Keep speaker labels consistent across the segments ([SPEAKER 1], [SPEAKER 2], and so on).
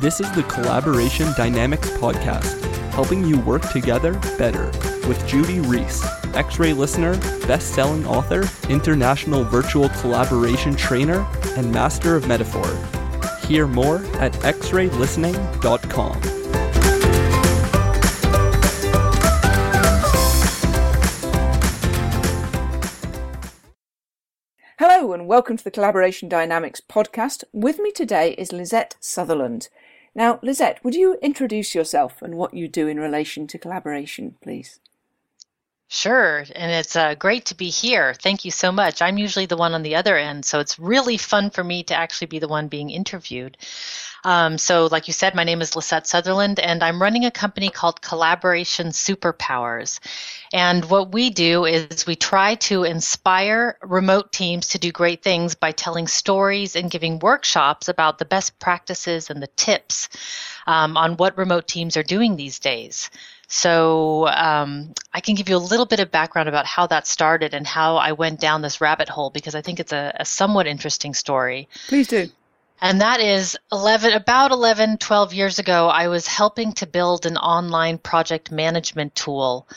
[SPEAKER 1] This is the Collaboration Dynamics Podcast, helping you work together better with Judy Rees, X ray listener, best selling author, international virtual collaboration trainer, and master of metaphor. Hear more at xraylistening.com.
[SPEAKER 2] Hello, and welcome to the Collaboration Dynamics podcast. With me today is Lisette Sutherland. Now, Lisette, would you introduce yourself and what you do in relation to collaboration, please?
[SPEAKER 3] Sure, and it's uh, great to be here. Thank you so much. I'm usually the one on the other end, so it's really fun for me to actually be the one being interviewed. Um, so, like you said, my name is Lisette Sutherland, and I'm running a company called Collaboration Superpowers. And what we do is we try to inspire remote teams to do great things by telling stories and giving workshops about the best practices and the tips um, on what remote teams are doing these days. So um, I can give you a little bit of background about how that started and how I went down this rabbit hole because I think it's a, a somewhat interesting story.
[SPEAKER 2] Please do.
[SPEAKER 3] And that is 11, about 11, 12 years ago, I was helping to build an online project management tool.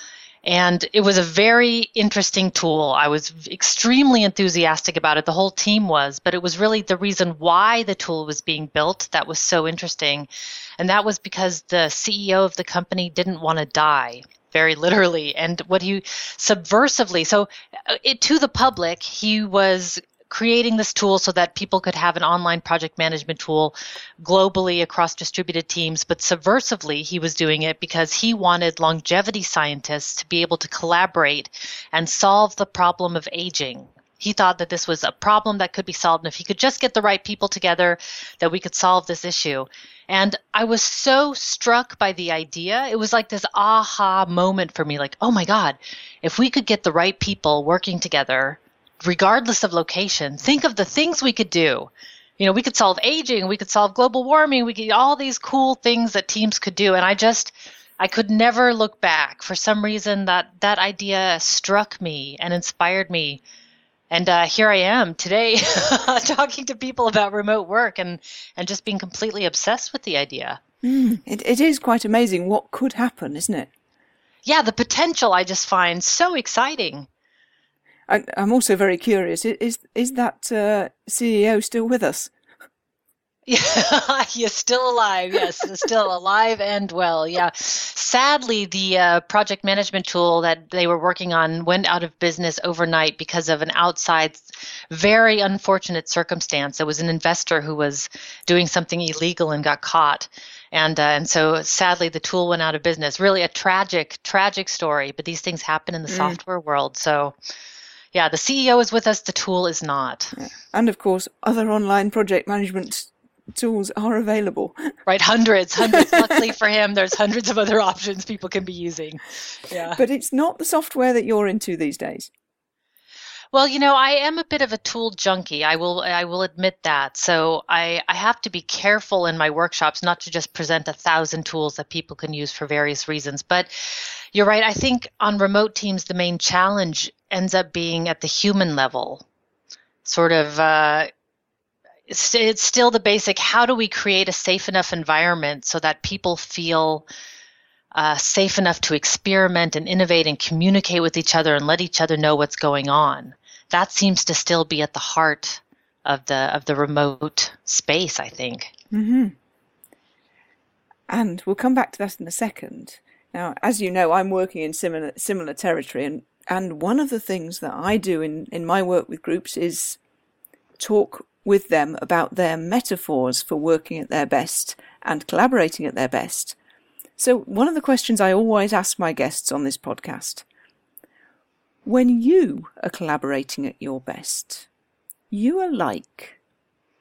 [SPEAKER 3] And it was a very interesting tool. I was extremely enthusiastic about it. The whole team was, but it was really the reason why the tool was being built that was so interesting. And that was because the CEO of the company didn't want to die very literally and what he subversively so uh, it, to the public he was creating this tool so that people could have an online project management tool globally across distributed teams. But subversively, he was doing it because he wanted longevity scientists to be able to collaborate and solve the problem of aging. He thought that this was a problem that could be solved, and if he could just get the right people together, that we could solve this issue. And I was so struck by the idea. It was like this aha moment for me like, oh my God, if we could get the right people working together regardless of location, think of the things we could do. You know, we could solve aging, we could solve global warming, we could all these cool things that teams could do. And I just, I could never look back. For some reason, that that idea struck me and inspired me. And uh, here I am today, talking to people about remote work and and just being completely obsessed with the idea.
[SPEAKER 2] Mm, it, it is quite amazing what could happen, isn't it?
[SPEAKER 3] Yeah, the potential I just find so exciting.
[SPEAKER 2] I, am also very curious. Is is that uh, CEO still with us?
[SPEAKER 3] Yeah, he's still alive. Yes, still alive and well. Yeah. Sadly, the uh, project management tool that they were working on went out of business overnight because of an outside, very unfortunate circumstance. There was an investor who was doing something illegal and got caught, and uh, and so sadly the tool went out of business. Really a tragic, tragic story. But these things happen in the mm. software world. So yeah, the CEO is with us, the tool is not.
[SPEAKER 2] And of course, other online project management tools are available.
[SPEAKER 3] Right, hundreds, hundreds. Luckily for him, there's hundreds of other options people can be using. Yeah.
[SPEAKER 2] But it's not the software that you're into these days.
[SPEAKER 3] Well, you know, I am a bit of a tool junkie. I will I will admit that. So I, I have to be careful in my workshops not to just present a thousand tools that people can use for various reasons. But you're right. I think on remote teams the main challenge ends up being at the human level. Sort of uh, it's, it's still the basic how do we create a safe enough environment so that people feel uh, safe enough to experiment and innovate and communicate with each other and let each other know what's going on that seems to still be at the heart of the of the remote space. I think.
[SPEAKER 2] Mm-hmm. And we'll come back to that in a second. Now, as you know, I'm working in similar similar territory, and and one of the things that I do in in my work with groups is talk with them about their metaphors for working at their best and collaborating at their best. So, one of the questions I always ask my guests on this podcast when you are collaborating at your best, you are like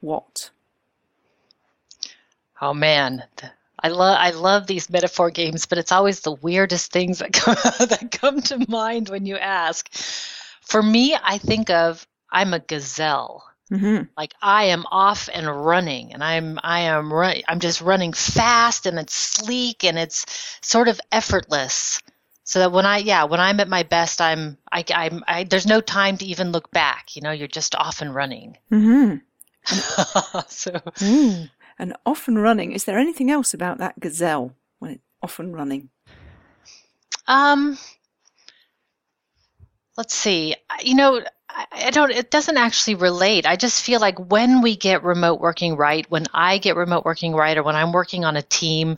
[SPEAKER 2] what?
[SPEAKER 3] Oh man, I love I love these metaphor games, but it's always the weirdest things that come that come to mind when you ask. For me, I think of I'm a gazelle. Mm-hmm. Like I am off and running, and I'm I am run, I'm just running fast, and it's sleek, and it's sort of effortless so that when I yeah when I'm at my best I'm I, I'm I, there's no time to even look back you know you're just off and running
[SPEAKER 2] mm-hmm.
[SPEAKER 3] so
[SPEAKER 2] mm. And off and running, is there anything else about that gazelle when it's off and running?
[SPEAKER 3] Um, let's see. You know, I don't, it doesn't actually relate. I just feel like when we get remote working right, when I get remote working right, or when I'm working on a team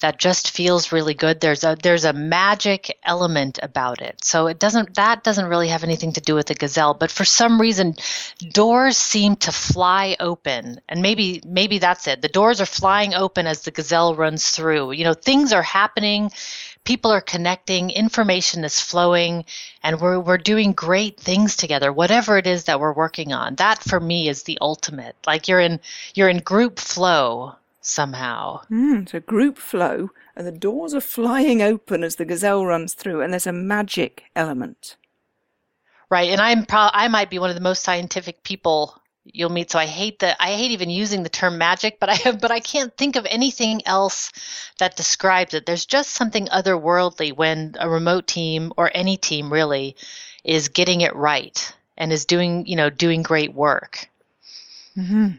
[SPEAKER 3] that just feels really good, there's a, there's a magic element about it. So it doesn't, that doesn't really have anything to do with the gazelle, but for some reason, doors seem to fly open. And maybe, maybe that's it. The doors are flying open as the gazelle runs through. You know, things are happening people are connecting, information is flowing, and we're, we're doing great things together, whatever it is that we're working on. That for me is the ultimate. Like you're in, you're in group flow somehow.
[SPEAKER 2] Mm, so group flow, and the doors are flying open as the gazelle runs through, and there's a magic element.
[SPEAKER 3] Right, and I'm pro- I might be one of the most scientific people you'll meet. So I hate that. I hate even using the term magic, but I have, but I can't think of anything else that describes it. There's just something otherworldly when a remote team or any team really is getting it right and is doing, you know, doing great work.
[SPEAKER 2] Mm-hmm.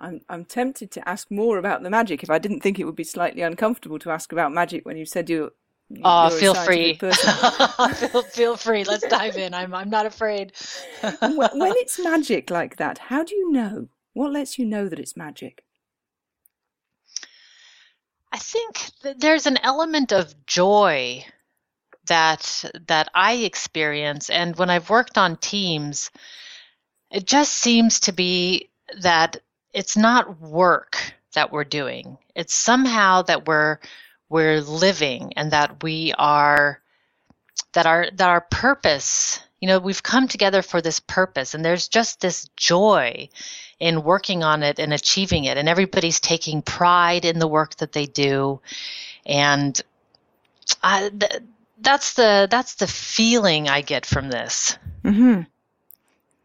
[SPEAKER 2] I'm I'm tempted to ask more about the magic if I didn't think it would be slightly uncomfortable to ask about magic when you said you
[SPEAKER 3] Oh, feel free. feel, feel free. Let's dive in. I'm I'm not afraid.
[SPEAKER 2] when, when it's magic like that, how do you know? What lets you know that it's magic?
[SPEAKER 3] I think there's an element of joy that that I experience, and when I've worked on teams, it just seems to be that it's not work that we're doing. It's somehow that we're we're living and that we are that our that our purpose you know we've come together for this purpose and there's just this joy in working on it and achieving it and everybody's taking pride in the work that they do and I, th- that's the that's the feeling i get from this
[SPEAKER 2] mm-hmm.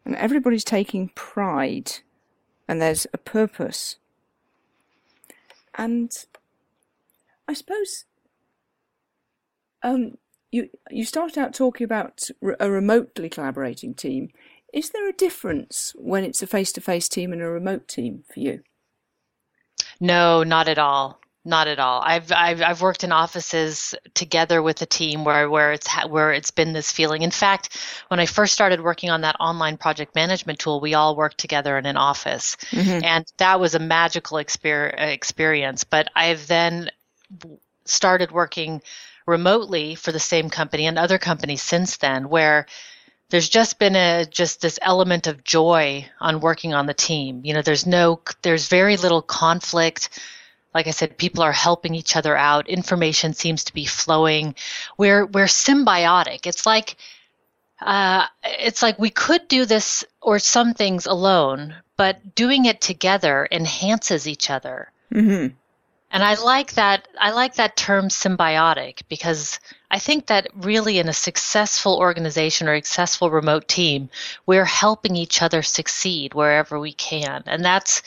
[SPEAKER 2] and everybody's taking pride and there's a purpose and I suppose um, you you started out talking about a remotely collaborating team. Is there a difference when it's a face-to-face team and a remote team for you?
[SPEAKER 3] No, not at all. Not at all. I've I've I've worked in offices together with a team where where it's ha- where it's been this feeling. In fact, when I first started working on that online project management tool, we all worked together in an office, mm-hmm. and that was a magical exper- experience. But I've then started working remotely for the same company and other companies since then where there's just been a just this element of joy on working on the team you know there's no there's very little conflict like i said people are helping each other out information seems to be flowing we're we're symbiotic it's like uh, it's like we could do this or some things alone but doing it together enhances each other
[SPEAKER 2] mm-hmm.
[SPEAKER 3] And I like that I like that term symbiotic because I think that really in a successful organization or successful remote team, we're helping each other succeed wherever we can. And that's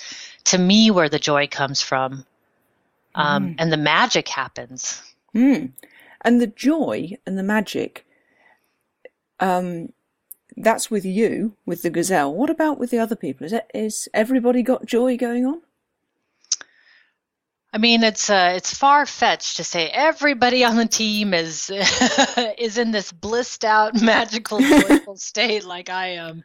[SPEAKER 3] to me where the joy comes from. Um, mm. and the magic happens.
[SPEAKER 2] Mm. And the joy and the magic um, that's with you, with the gazelle. What about with the other people? Is it is everybody got joy going on?
[SPEAKER 3] I mean, it's uh, it's far fetched to say everybody on the team is is in this blissed out, magical, joyful state like I am.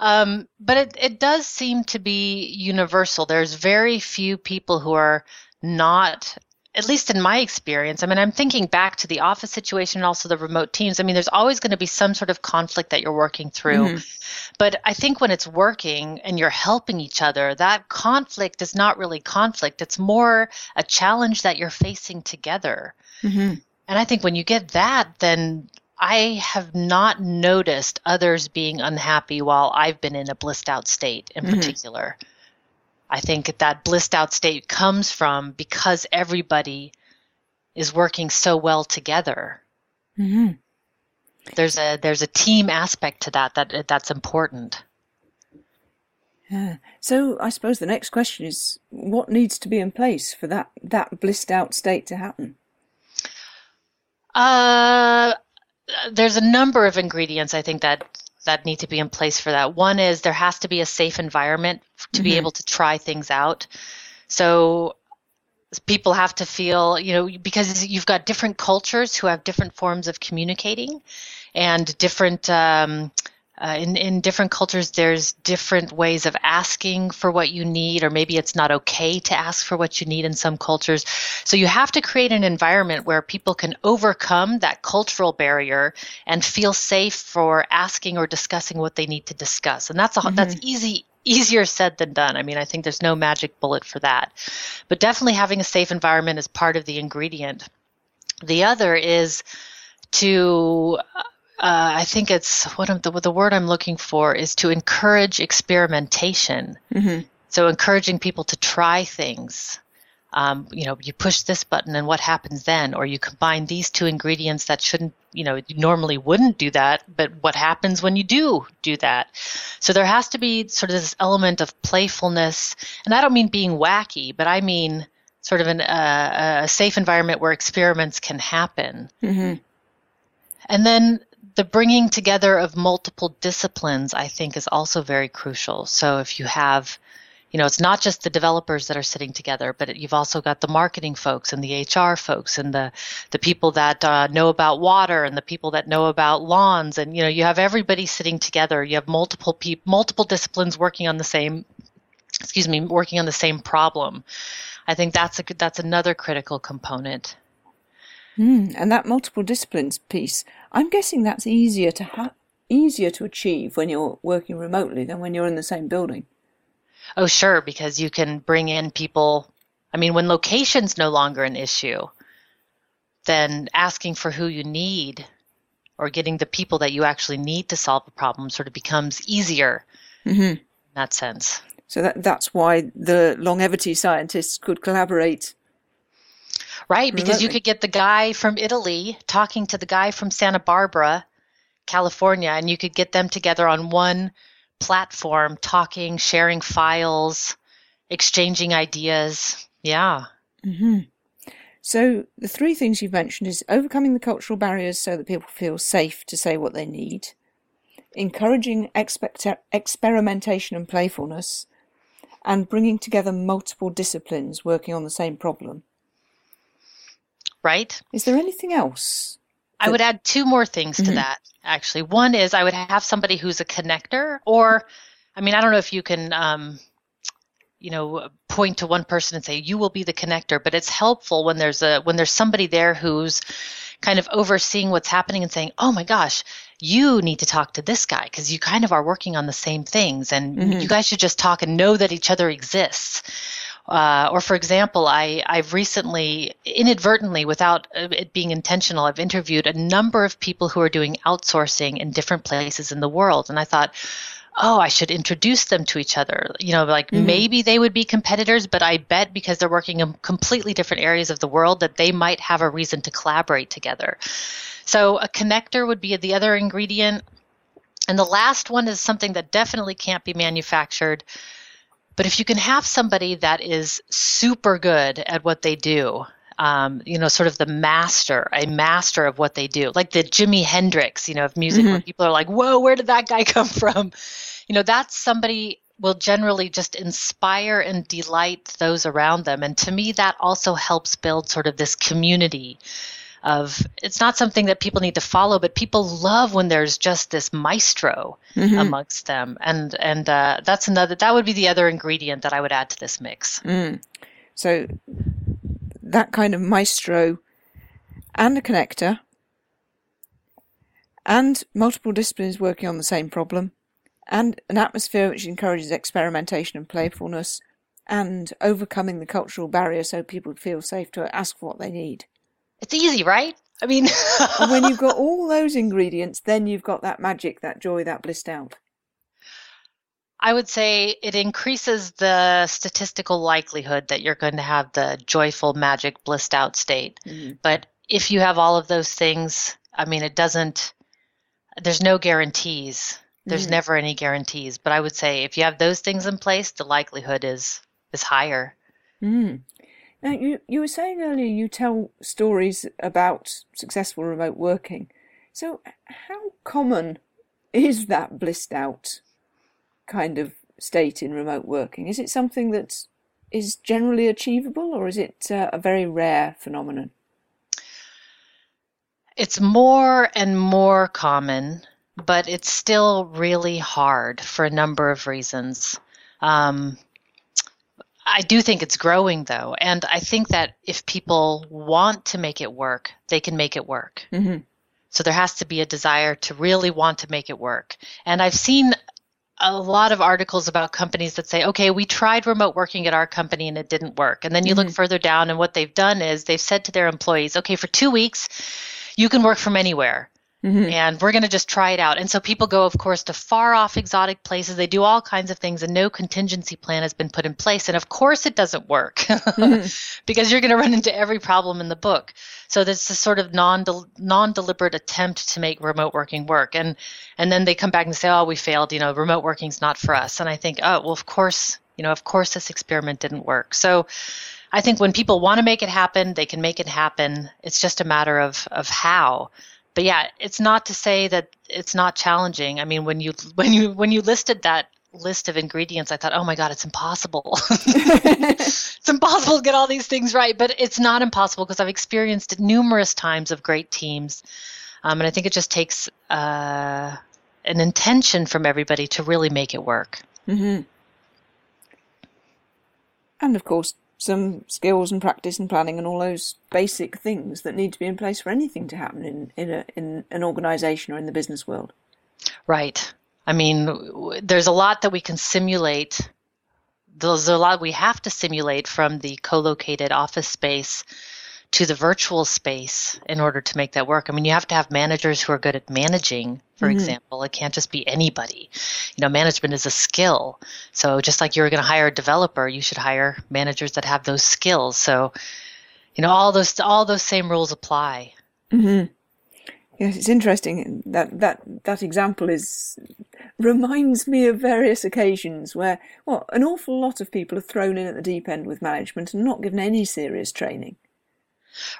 [SPEAKER 3] Um, but it it does seem to be universal. There's very few people who are not at least in my experience, I mean, I'm thinking back to the office situation and also the remote teams. I mean, there's always going to be some sort of conflict that you're working through. Mm-hmm. But I think when it's working and you're helping each other, that conflict is not really conflict. It's more a challenge that you're facing together.
[SPEAKER 2] Mm-hmm.
[SPEAKER 3] And I think when you get that, then I have not noticed others being unhappy while I've been in a blissed out state in mm-hmm. particular. I think that blissed out state comes from because everybody is working so well together.
[SPEAKER 2] Mm-hmm.
[SPEAKER 3] There's a there's a team aspect to that that that's important.
[SPEAKER 2] Yeah. So I suppose the next question is what needs to be in place for that that blissed out state to happen?
[SPEAKER 3] Uh, there's a number of ingredients I think that that need to be in place for that. One is there has to be a safe environment to mm-hmm. be able to try things out. So people have to feel, you know, because you've got different cultures who have different forms of communicating and different um, uh, in in different cultures there's different ways of asking for what you need or maybe it's not okay to ask for what you need in some cultures so you have to create an environment where people can overcome that cultural barrier and feel safe for asking or discussing what they need to discuss and that's a, mm-hmm. that's easy easier said than done. I mean, I think there's no magic bullet for that. But definitely having a safe environment is part of the ingredient. The other is to uh, I think it's what I'm, the, the word I'm looking for is to encourage experimentation. Mm-hmm. So encouraging people to try things. Um, you know, you push this button and what happens then? Or you combine these two ingredients that shouldn't, you know, you normally wouldn't do that, but what happens when you do do that? So there has to be sort of this element of playfulness. And I don't mean being wacky, but I mean sort of an, uh, a safe environment where experiments can happen. Mm-hmm. And then the bringing together of multiple disciplines, I think, is also very crucial. So if you have, you know, it's not just the developers that are sitting together, but you've also got the marketing folks and the HR folks and the the people that uh, know about water and the people that know about lawns, and you know, you have everybody sitting together. You have multiple people, multiple disciplines working on the same, excuse me, working on the same problem. I think that's a that's another critical component.
[SPEAKER 2] Mm, and that multiple disciplines piece, I'm guessing that's easier to ha- easier to achieve when you're working remotely than when you're in the same building.
[SPEAKER 3] Oh, sure, because you can bring in people. I mean, when location's no longer an issue, then asking for who you need or getting the people that you actually need to solve a problem sort of becomes easier mm-hmm. in that sense.
[SPEAKER 2] So that, that's why the longevity scientists could collaborate
[SPEAKER 3] Right, because you could get the guy from Italy talking to the guy from Santa Barbara, California, and you could get them together on one platform, talking, sharing files, exchanging ideas. Yeah.
[SPEAKER 2] Mm-hmm. So the three things you've mentioned is overcoming the cultural barriers so that people feel safe to say what they need, encouraging expect- experimentation and playfulness, and bringing together multiple disciplines working on the same problem
[SPEAKER 3] right?
[SPEAKER 2] Is there anything else?
[SPEAKER 3] I would add two more things to mm-hmm. that, actually. One is I would have somebody who's a connector, or, I mean, I don't know if you can, um, you know, point to one person and say you will be the connector, but it's helpful when there's a when there's somebody there who's kind of overseeing what's happening and saying, "Oh my gosh, you need to talk to this guy because you kind of are working on the same things, and mm-hmm. you guys should just talk and know that each other exists." Uh, or for example, I, I've recently, inadvertently, without it being intentional, I've interviewed a number of people who are doing outsourcing in different places in the world. And I thought, oh, I should introduce them to each other. You know, like mm-hmm. maybe they would be competitors, but I bet because they're working in completely different areas of the world that they might have a reason to collaborate together. So a connector would be the other ingredient. And the last one is something that definitely can't be manufactured but if you can have somebody that is super good at what they do, um, you know, sort of the master, a master of what they do, like the Jimi Hendrix, you know, of music, mm-hmm. where people are like, "Whoa, where did that guy come from?" You know, that's somebody will generally just inspire and delight those around them, and to me, that also helps build sort of this community of it's not something that people need to follow, but people love when there's just this maestro mm-hmm. amongst them, and and uh, that's another that would be the other ingredient that I would add to this mix.
[SPEAKER 2] Mm. So that kind of maestro and a connector and multiple disciplines working on the same problem and an atmosphere which encourages experimentation and playfulness and overcoming the cultural barrier so people feel safe to ask for what they need.
[SPEAKER 3] It's easy, right? I mean,
[SPEAKER 2] when you've got all those ingredients, then you've got that magic, that joy, that blissed out.
[SPEAKER 3] I would say it increases the statistical likelihood that you're going to have the joyful, magic, blissed out state. Mm-hmm. But if you have all of those things, I mean, it doesn't, there's no guarantees. There's mm-hmm. never any guarantees. But I would say if you have those things in place, the likelihood is is higher.
[SPEAKER 2] Mm. Now, you, you were saying earlier you tell stories about successful remote working. So, how common is that blissed out kind of state in remote working? Is it something that is generally achievable, or is it uh, a very rare phenomenon?
[SPEAKER 3] It's more and more common, but it's still really hard for a number of reasons. Um, I do think it's growing though, and I think that if people want to make it work, they can make it work.
[SPEAKER 2] Mm-hmm.
[SPEAKER 3] So there has to be a desire to really want to make it work. And I've seen a lot of articles about companies that say, okay, we tried remote working at our company and it didn't work. And then you mm-hmm. look further down, and what they've done is they've said to their employees, okay, for two weeks, you can work from anywhere. Mm-hmm. And we're going to just try it out. And so people go, of course, to far off exotic places. They do all kinds of things, and no contingency plan has been put in place. And of course, it doesn't work mm-hmm. because you're going to run into every problem in the book. So there's this sort of non non deliberate attempt to make remote working work. And and then they come back and say, oh, we failed. You know, remote working's not for us. And I think, oh, well, of course, you know, of course, this experiment didn't work. So. I think when people want to make it happen, they can make it happen. It's just a matter of, of how but yeah, it's not to say that it's not challenging. I mean, when you when you when you listed that list of ingredients, I thought, oh my god, it's impossible. it's impossible to get all these things right, but it's not impossible because I've experienced numerous times of great teams, um, and I think it just takes uh, an intention from everybody to really make it work.
[SPEAKER 2] Mm-hmm. And of course, some skills and practice and planning and all those basic things that need to be in place for anything to happen in in, a, in an organization or in the business world.
[SPEAKER 3] Right. I mean, there's a lot that we can simulate. There's a lot we have to simulate from the co-located office space to the virtual space in order to make that work. I mean, you have to have managers who are good at managing, for mm-hmm. example. It can't just be anybody. You know, management is a skill. So just like you're going to hire a developer, you should hire managers that have those skills. So, you know, all those all those same rules apply.
[SPEAKER 2] Mm-hmm. Yes, it's interesting that that that example is reminds me of various occasions where well, an awful lot of people are thrown in at the deep end with management and not given any serious training.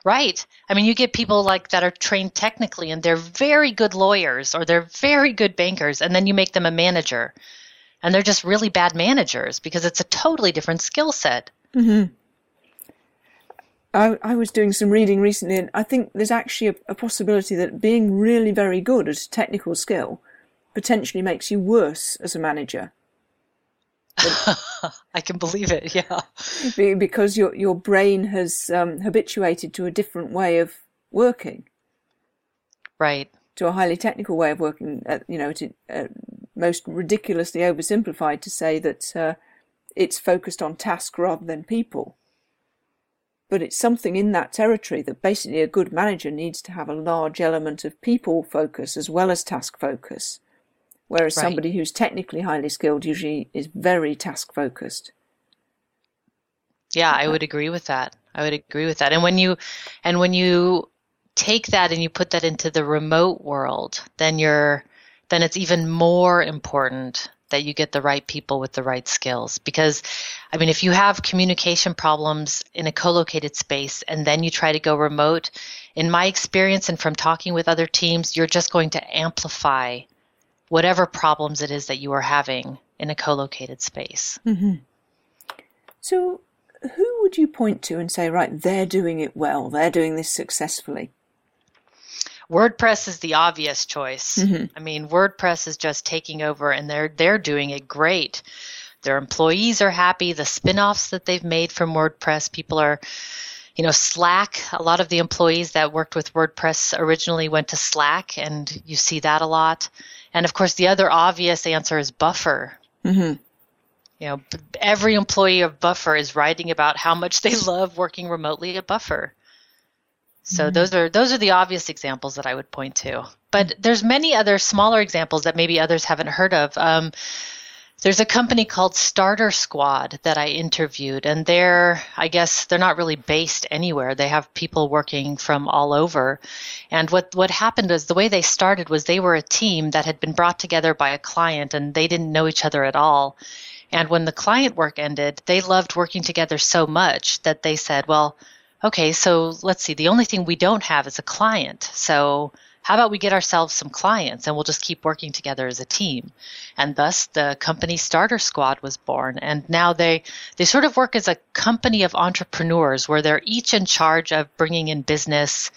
[SPEAKER 3] Right. I mean, you get people like that are trained technically and they're very good lawyers or they're very good bankers, and then you make them a manager. And they're just really bad managers because it's a totally different skill set.
[SPEAKER 2] Mm-hmm. I, I, was doing some reading recently, and I think there's actually a, a possibility that being really very good at a technical skill potentially makes you worse as a manager
[SPEAKER 3] I can believe it. Yeah,
[SPEAKER 2] because your your brain has um, habituated to a different way of working.
[SPEAKER 3] Right.
[SPEAKER 2] To a highly technical way of working. Uh, you know, to, uh, most ridiculously oversimplified to say that uh, it's focused on task rather than people. But it's something in that territory that basically a good manager needs to have a large element of people focus as well as task focus whereas right. somebody who's technically highly skilled usually is very task focused.
[SPEAKER 3] Yeah, I would agree with that. I would agree with that. And when you and when you take that and you put that into the remote world, then you're then it's even more important that you get the right people with the right skills because I mean if you have communication problems in a co-located space and then you try to go remote, in my experience and from talking with other teams, you're just going to amplify whatever problems it is that you are having in a co-located space.
[SPEAKER 2] Mm-hmm. So, who would you point to and say, right, they're doing it well, they're doing this successfully?
[SPEAKER 3] WordPress is the obvious choice. Mm-hmm. I mean, WordPress is just taking over, and they're they're doing it great. Their employees are happy. The spin-offs that they've made from WordPress, people are you know, Slack, a lot of the employees that worked with WordPress originally went to Slack, and you see that a lot. And of course, the other obvious answer is Buffer.
[SPEAKER 2] Mm-hmm.
[SPEAKER 3] You know, every employee of Buffer is writing about how much they love working remotely at Buffer. So mm-hmm. those are those are the obvious examples that I would point to. But there's many other smaller examples that maybe others haven't heard of. Um, there's a company called Starter Squad that I interviewed, and they're, I guess, they're not really based anywhere. They have people working from all over. And what, what happened was the way they started was they were a team that had been brought together by a client, and they didn't know each other at all. And when the client work ended, they loved working together so much that they said, well, okay, so let's see, the only thing we don't have is a client. So how about we get ourselves some clients and we'll just keep working together as a team? And thus the company starter squad was born. And now they they sort of work as a company of entrepreneurs where they're each in charge of bringing in business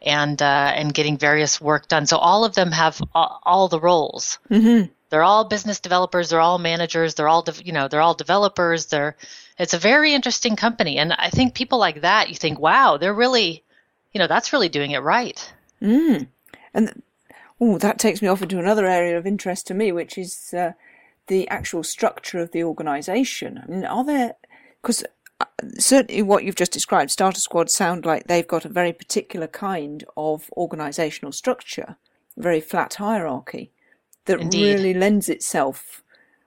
[SPEAKER 3] and uh, and getting various work done. So all of them have all, all the roles.
[SPEAKER 2] Mm-hmm.
[SPEAKER 3] they're all business developers. They're all managers. They're all de- you know they're all developers. They're it's a very interesting company. And i think people like that you think wow they're really you know that's really doing it right.
[SPEAKER 2] Mm. And oh, that takes me off into another area of interest to me, which is uh, the actual structure of the organisation. I mean, are there because certainly what you've just described, starter squads sound like they've got a very particular kind of organisational structure, very flat hierarchy that
[SPEAKER 3] Indeed.
[SPEAKER 2] really lends itself.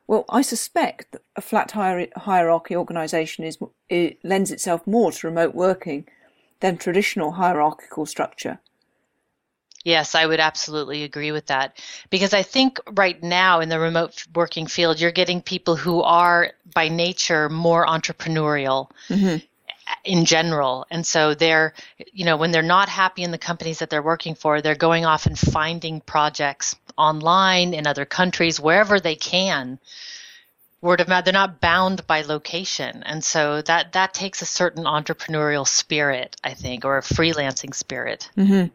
[SPEAKER 2] Well, I suspect that a flat hier- hierarchy organisation is it lends itself more to remote working than traditional hierarchical structure.
[SPEAKER 3] Yes, I would absolutely agree with that. Because I think right now in the remote working field, you're getting people who are by nature more entrepreneurial mm-hmm. in general. And so they're, you know, when they're not happy in the companies that they're working for, they're going off and finding projects online in other countries, wherever they can. Word of mouth, they're not bound by location. And so that, that takes a certain entrepreneurial spirit, I think, or a freelancing spirit. Mm-hmm.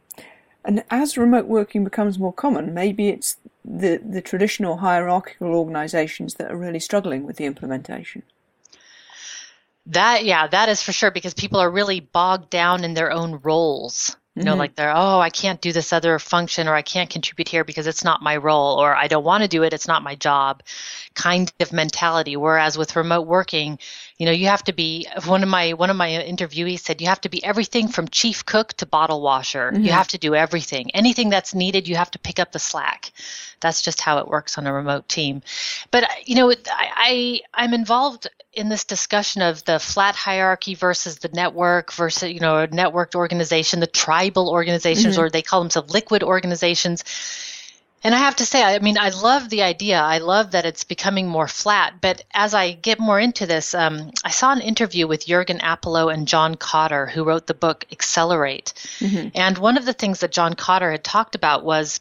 [SPEAKER 2] And as remote working becomes more common, maybe it's the, the traditional hierarchical organisations that are really struggling with the implementation.
[SPEAKER 3] That yeah, that is for sure because people are really bogged down in their own roles. You know, mm-hmm. like they're oh, I can't do this other function or I can't contribute here because it's not my role or I don't want to do it, it's not my job kind of mentality. Whereas with remote working, you know, you have to be one of my one of my interviewees said you have to be everything from chief cook to bottle washer. You mm-hmm. have to do everything. Anything that's needed, you have to pick up the slack. That's just how it works on a remote team. But uh, you know, it- I, I I'm involved in this discussion of the flat hierarchy versus the network versus you know a networked organization, the tribal organizations, mm-hmm. or they call themselves liquid organizations. And I have to say, I mean, I love the idea. I love that it's becoming more flat. But as I get more into this, um, I saw an interview with Jurgen Appelo and John Kotter, who wrote the book Accelerate. And one of the things that John Kotter had talked about was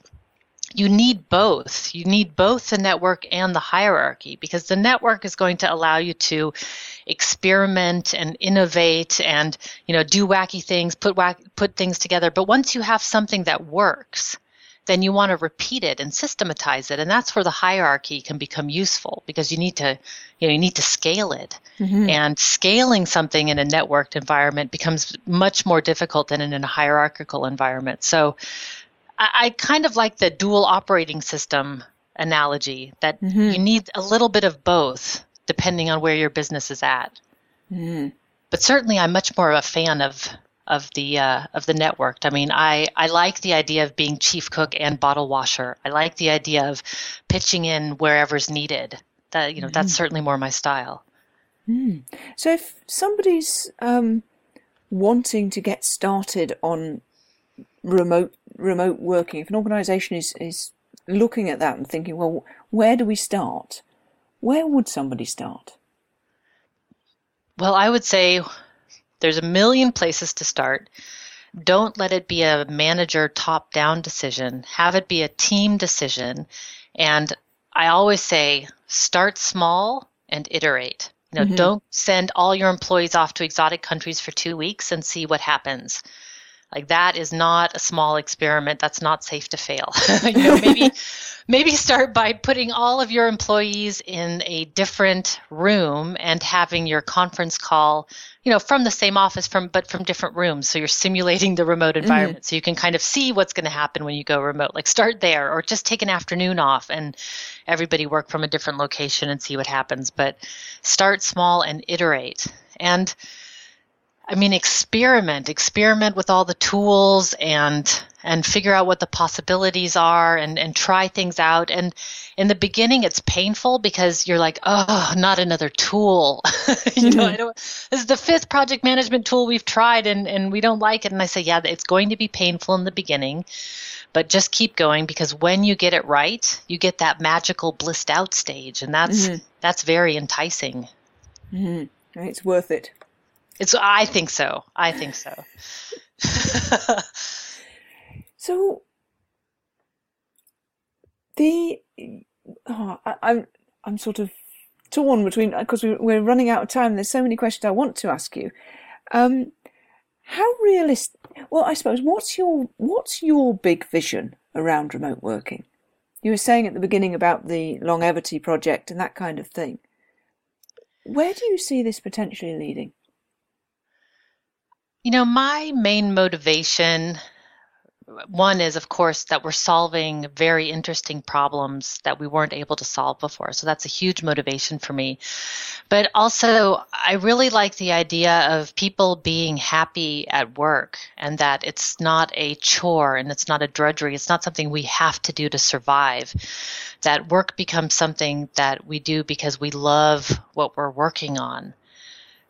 [SPEAKER 3] you need both. You need both the network and the hierarchy because the network is going to allow you to experiment and innovate and you know do wacky things, put wack, put things together. But once you have something that works, then you want to repeat it and systematize it, and that's where the hierarchy can become useful because you need to you know you need to scale it. Mm-hmm. And scaling something in a networked environment becomes much more difficult than in a hierarchical environment. So I, I kind of like the dual operating system analogy that mm-hmm. you need a little bit of both depending on where your business is at. Mm-hmm. But certainly, I'm much more of a fan of of the uh, of the networked. I mean, I I like the idea of being chief cook and bottle washer. I like the idea of pitching in wherever's needed. That you know, that's certainly more my style.
[SPEAKER 2] So if somebody's um, wanting to get started on remote remote working, if an organisation is is looking at that and thinking, well, where do we start? Where would somebody start?
[SPEAKER 3] Well, I would say there's a million places to start. Don't let it be a manager top down decision. Have it be a team decision. And I always say start small and iterate. You know, mm-hmm. don't send all your employees off to exotic countries for two weeks and see what happens. Like that is not a small experiment. That's not safe to fail. you know, maybe maybe start by putting all of your employees in a different room and having your conference call, you know, from the same office from but from different rooms. So you're simulating the remote mm-hmm. environment so you can kind of see what's going to happen when you go remote. Like start there or just take an afternoon off and everybody work from a different location and see what happens, but start small and iterate. And I mean, experiment, experiment with all the tools and and figure out what the possibilities are and and try things out. And in the beginning, it's painful because you're like, oh, not another tool. you know, I mm-hmm. don't. This is the fifth project management tool we've tried, and and we don't like it. And I say, yeah, it's going to be painful in the beginning, but just keep going because when you get it right, you get that magical blissed out stage, and that's mm-hmm. that's very enticing. Mm-hmm.
[SPEAKER 2] It's worth it.
[SPEAKER 3] It's. I think so. I think so.
[SPEAKER 2] So, The oh, I, I'm I'm sort of torn between because we, we're running out of time. There's so many questions I want to ask you. Um, how realistic? Well, I suppose what's your what's your big vision around remote working? You were saying at the beginning about the longevity project and that kind of thing. Where do you see this potentially leading?
[SPEAKER 3] You know, my main motivation one is, of course, that we're solving very interesting problems that we weren't able to solve before. So that's a huge motivation for me. But also, I really like the idea of people being happy at work and that it's not a chore and it's not a drudgery. It's not something we have to do to survive. That work becomes something that we do because we love what we're working on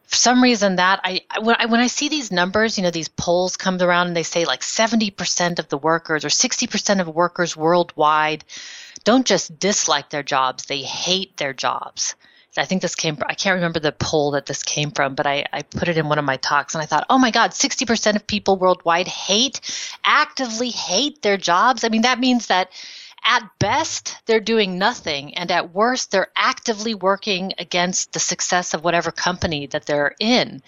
[SPEAKER 3] for some reason that I when I when I see these numbers, you know, these polls come around and they say like 70% of the workers or 60% of workers worldwide don't just dislike their jobs, they hate their jobs. I think this came I can't remember the poll that this came from, but I, I put it in one of my talks and I thought, oh my God, 60% of people worldwide hate, actively hate their jobs. I mean, that means that at best, they're doing nothing, and at worst, they're actively working against the success of whatever company that they're in.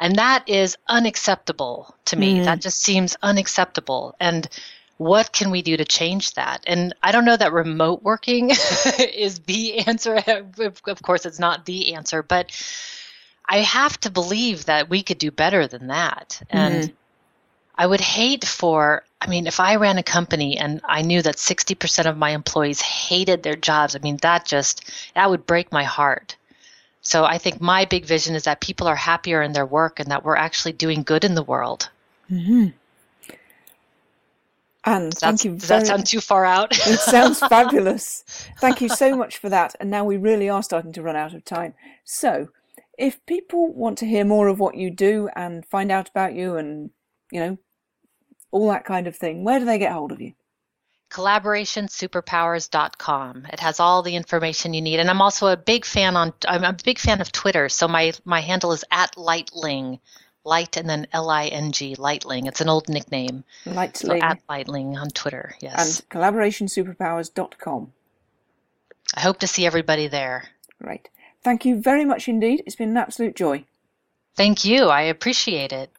[SPEAKER 3] And that is unacceptable to me. Mm. That just seems unacceptable. And what can we do to change that? And I don't know that remote working is the answer. Of course, it's not the answer, but I have to believe that we could do better than that. And mm. I would hate for, I mean, if I ran a company and I knew that 60% of my employees hated their jobs, I mean, that just, that would break my heart. So I think my big vision is that people are happier in their work and that we're actually doing good in the world.
[SPEAKER 2] Mm-hmm. And
[SPEAKER 3] does
[SPEAKER 2] thank you.
[SPEAKER 3] Does very, that sound too far out?
[SPEAKER 2] it sounds fabulous. Thank you so much for that. And now we really are starting to run out of time. So, if people want to hear more of what you do and find out about you and you know, all that kind of thing, where do they get hold of you?
[SPEAKER 3] collaborationsuperpowers.com. It has all the information you need. And I'm also a big fan on I'm a big fan of Twitter. So my my handle is at Lightling. Light and then L I N G, Lightling. It's an old nickname.
[SPEAKER 2] Lightling.
[SPEAKER 3] So at Lightling on Twitter, yes.
[SPEAKER 2] And collaborationsuperpowers.com.
[SPEAKER 3] I hope to see everybody there.
[SPEAKER 2] Great. Thank you very much indeed. It's been an absolute joy.
[SPEAKER 3] Thank you. I appreciate it.